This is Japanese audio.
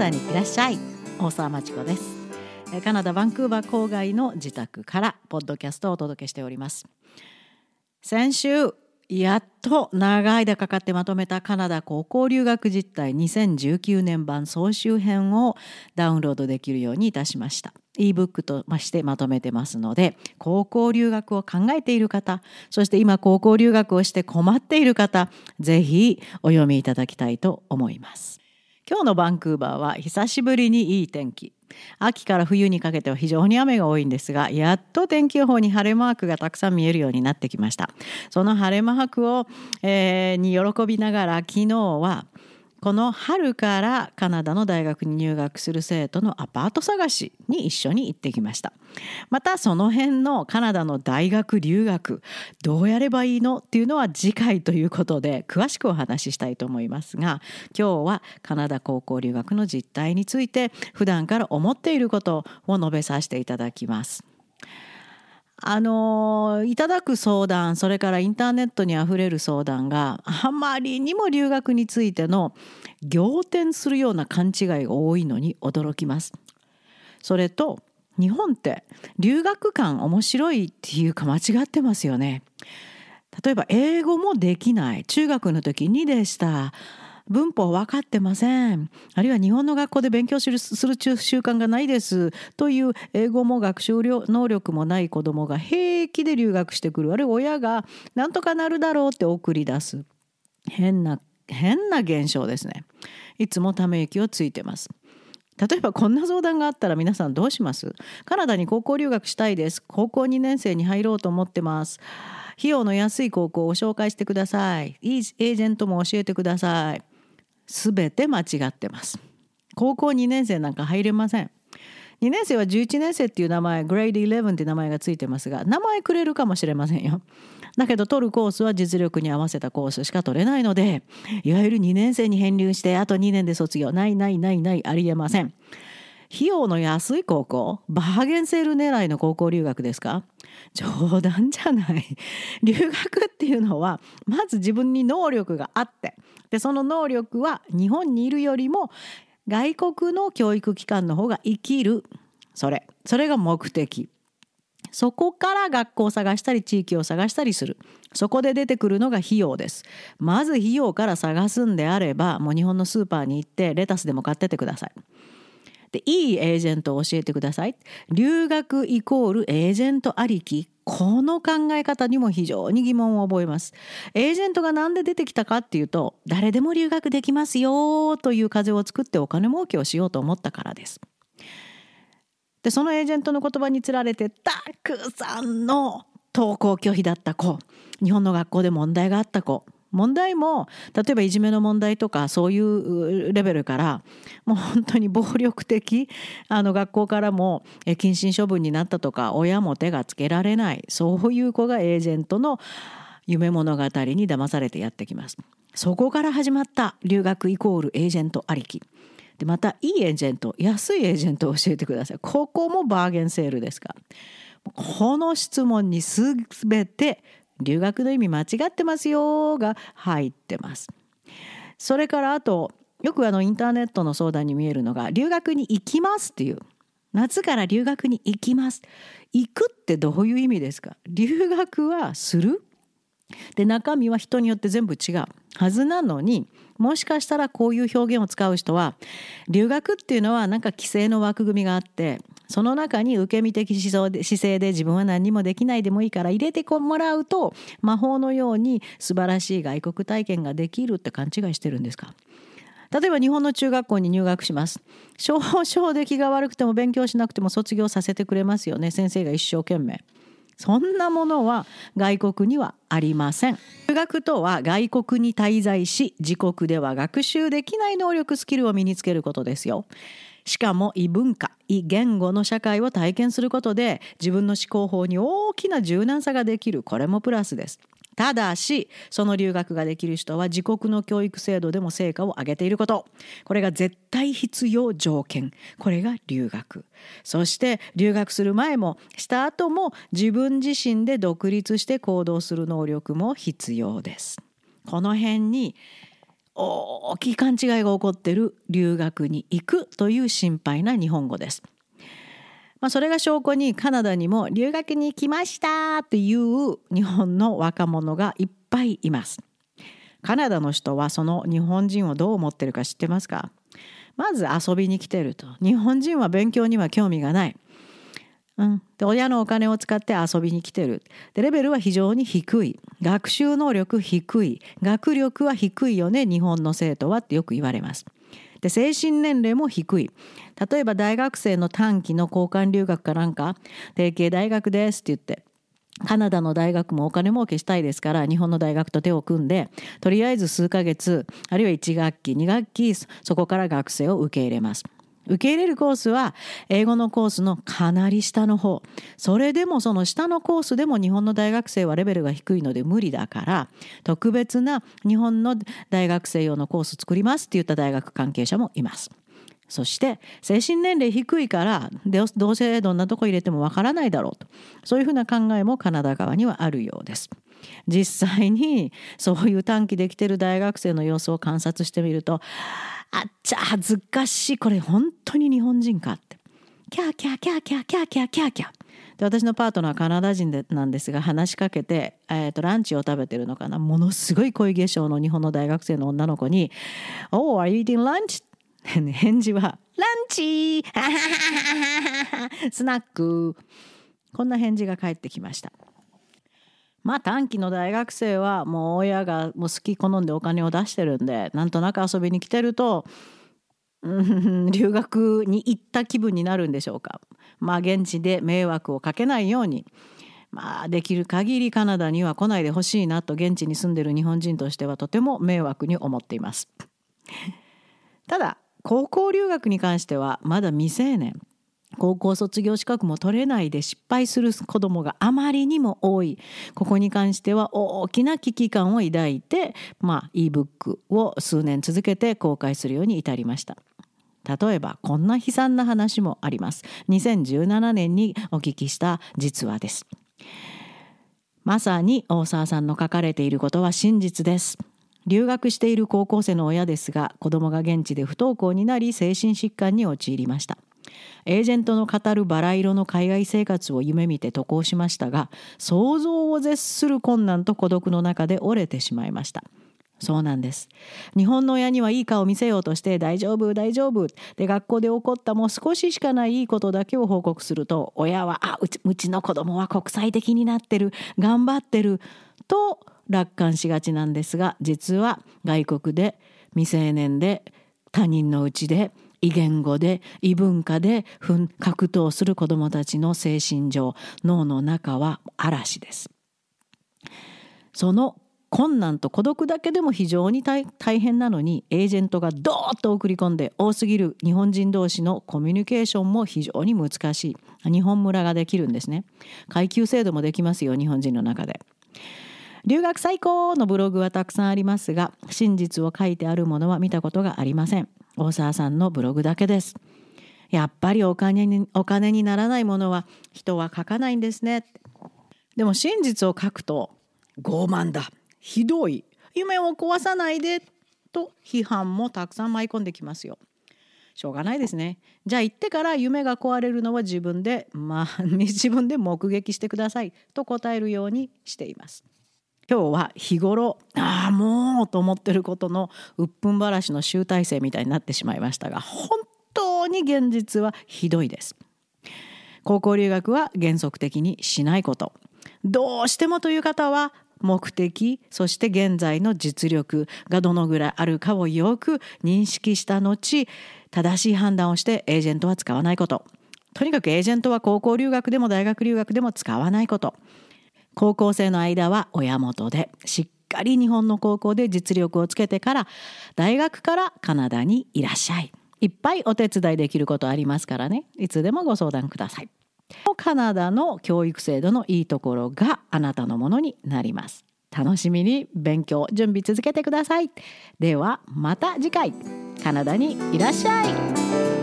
ダにいらっしゃい大沢町子ですカナダバンクーバー郊外の自宅からポッドキャストをお届けしております先週やっと長い間かかってまとめたカナダ高校留学実態2019年版総集編をダウンロードできるようにいたしました。ebook としてまとめてますので高校留学を考えている方そして今高校留学をして困っている方ぜひお読みいただきたいと思います。今日のバンクーバーは久しぶりにいい天気。秋から冬にかけては非常に雨が多いんですがやっと天気予報に晴れマークがたくさん見えるようになってきました。その晴れマークを、えー、に喜びながら昨日はこの春からカナダの大学に入学する生徒のアパート探しに一緒に行ってきました。またその辺のカナダの大学留学どうやればいいのっていうのは次回ということで詳しくお話ししたいと思いますが今日はカナダ高校留学の実態について普段から思っていることを述べさせていただきます。あのいただく相談それからインターネットにあふれる相談があまりにも留学についての仰天するような勘違いが多いのに驚きます。それと日本って留学感面白いっていうか間違ってますよね。例えば英語もできない中学の時2でした文法分かってません。あるいは日本の学校で勉強するする習慣がないです。という英語も学習能力もない子どもが平気で留学してくる。あるいは親がなんとかなるだろうって送り出す。変な変な現象ですね。いつもため息をついてます。例えばこんな相談があったら皆さんどうします？カナダに高校留学したいです。高校2年生に入ろうと思ってます。費用の安い高校を紹介してください。いいエージェントも教えてください。全て間違ってます。高校2年生なんか入れません。2年生は11年生っていう名前グレイディ11って名前がついてますが名前くれるかもしれませんよ。だけど取るコースは実力に合わせたコースしか取れないのでいわゆる2年生に編入してあと2年で卒業。ないないないないありえません。費用の安い高校？バーゲンセール狙いの高校留学ですか？冗談じゃない。留学っていうのはまず自分に能力があって。でその能力は日本にいるよりも外国の教育機関の方が生きる。それ。それが目的。そこから学校を探したり地域を探したりする。そこで出てくるのが費用です。まず費用から探すんであればもう日本のスーパーに行ってレタスでも買っててください。でいいエージェントを教えてください。留学イコールエージェントありき。この考え方にも非常に疑問を覚えます。エージェントが何で出てきたかっていうと誰でも留学できますよという風を作ってお金儲けをしようと思ったからです。でそのエージェントの言葉につられてたくさんの登校拒否だった子日本の学校で問題があった子問題も例えばいじめの問題とかそういうレベルからもう本当に暴力的あの学校からも謹慎処分になったとか親も手がつけられないそういう子がエージェントの夢物語に騙されてやってきます。そこから始まった留学イコールエージェントありき。でまたいいエージェント安いエージェントを教えてください。ここもバーゲンセールですか。この質問に全て留学の意味間違ってますよが入ってます。それからあとよくあのインターネットの相談に見えるのが留学に行きますっていう。夏から留学に行きます。行くってどういう意味ですか？留学はする？で中身は人によって全部違うはずなのにもしかしたらこういう表現を使う人は留学っていうのはなんか規制の枠組みがあってその中に受け身的思想で姿勢で自分は何もできないでもいいから入れてもらうと魔法のように素晴らしい外国体験ができるって勘違いしてるんですか？例えば日本の中学校に入学します。少々出来が悪くても勉強しなくても卒業させてくれますよね。先生が一生懸命。そんなものは外国にはありません。留学とは外国に滞在し自国では学習できない能力スキルを身につけることですよ。しかも異文化異言語の社会を体験することで自分の思考法に大きな柔軟さができる。これもプラスです。ただしその留学ができる人は自国の教育制度でも成果を上げていること。これが絶対必要条件。これが留学。そして留学する前もした後も自分自身で独立して行動する能力も必要です。この辺に大きい勘違いが起こってる留学に行くという心配な日本語です。まあ、それが証拠にカナダにも留学に来ましたっていう日本の若者がいっぱいいます。カナダの人はその日本人をどう思ってるか知ってますか？まず遊びに来てると。日本人は勉強には興味がない。うん、で親のお金を使って遊びに来てるでレベルは非常に低い学習能力低い学力は低いよね日本の生徒はってよく言われます。で精神年齢も低い例えば大学生の短期の交換留学かなんか提携大学ですって言ってカナダの大学もお金儲けしたいですから日本の大学と手を組んでとりあえず数ヶ月あるいは1学期2学期そこから学生を受け入れます。受け入れるコースは英語のコースのかなり下の方それでもその下のコースでも日本の大学生はレベルが低いので無理だから特別な日本の大学生用のコース作りますって言った大学関係者もいます。そして精神年齢低いからどうせどんなとこ入れてもわからないだろうとそういうふうな考えもカナダ側にはあるようです。実際にそういう短期できてる大学生の様子を観察してみるとあっちゃ恥ずかしい。これ本当に日本人かって。キャーキャーキャーキャーキャーキャーキャーキャー。で私のパートナーはカナダ人でなんですが話しかけて、えーと、ランチを食べてるのかな。ものすごい恋化粧の日本の大学生の女の子に「Oh, are you eating lunch? 」返事は「ランチ! スナック」こんな返事が返ってきました。まあ短期の大学生はもう親がもう好き好んでお金を出してるんでなんとなく遊びに来てると、うん、留学に行った気分になるんでしょうか。まあ現地で迷惑をかけないようにまあできる限りカナダには来ないでほしいなと現地に住んでる日本人としてはとても迷惑に思っています。ただ高校留学に関してはまだ未成年高校卒業資格も取れないで失敗する子どもがあまりにも多いここに関しては大きな危機感を抱いて、まあ、ebook を数年続けて公開するように至りました。例えばこんな悲惨な話もあります。2017年にお聞きした実話です。まさに大沢さんの書かれていることは真実です。留学している高校生の親ですが子供が現地で不登校になり精神疾患に陥りました。エージェントの語るバラ色の海外生活を夢見て渡航しましたが想像を絶する困難と孤独の中で折れてしまいました。そうなんです。日本の親にはいい顔を見せようとして大丈夫大丈夫で学校で起こったもう少ししかないいいことだけを報告すると親はあうちうちの子供は国際的になってる頑張ってると楽観しがちなんですが実は外国で未成年で他人のうちで異言語で異文化で格闘する子どもたちの精神上脳の中は嵐です。その困難と孤独だけでも非常に大変なのにエージェントがドーッと送り込んで多すぎる日本人同士のコミュニケーションも非常に難しい。日本村ができるんですね。階級制度もできますよ日本人の中で。留学最高のブログはたくさんありますが真実を書いてあるものは見たことがありません。大沢さんのブログだけです。やっぱりお金にお金にならないものは人は書かないんですね。でも真実を書くと傲慢だ。ひどい。夢を壊さないで。と批判もたくさん舞い込んできますよ。しょうがないですね。じゃあ行ってから夢が壊れるのは自分でまあ 自分で目撃してください。と答えるようにしています。今日は日頃ああもうと思ってることの鬱憤晴らしの集大成みたいになってしまいましたが本当に現実はひどいです。高校留学は原則的にしないこと。どうしてもという方は目的そして現在の実力がどのぐらいあるかをよく認識した後正しい判断をしてエージェントは使わないこと。とにかくエージェントは高校留学でも大学留学でも使わないこと。高校生の間は親元でしっかり日本の高校で実力をつけてから大学からカナダにいらっしゃい。いっぱいお手伝いできることありますからねいつでもご相談ください。カナダの教育制度のいいところがあなたのものになります。楽しみに勉強準備続けてください。ではまた次回カナダにいらっしゃい。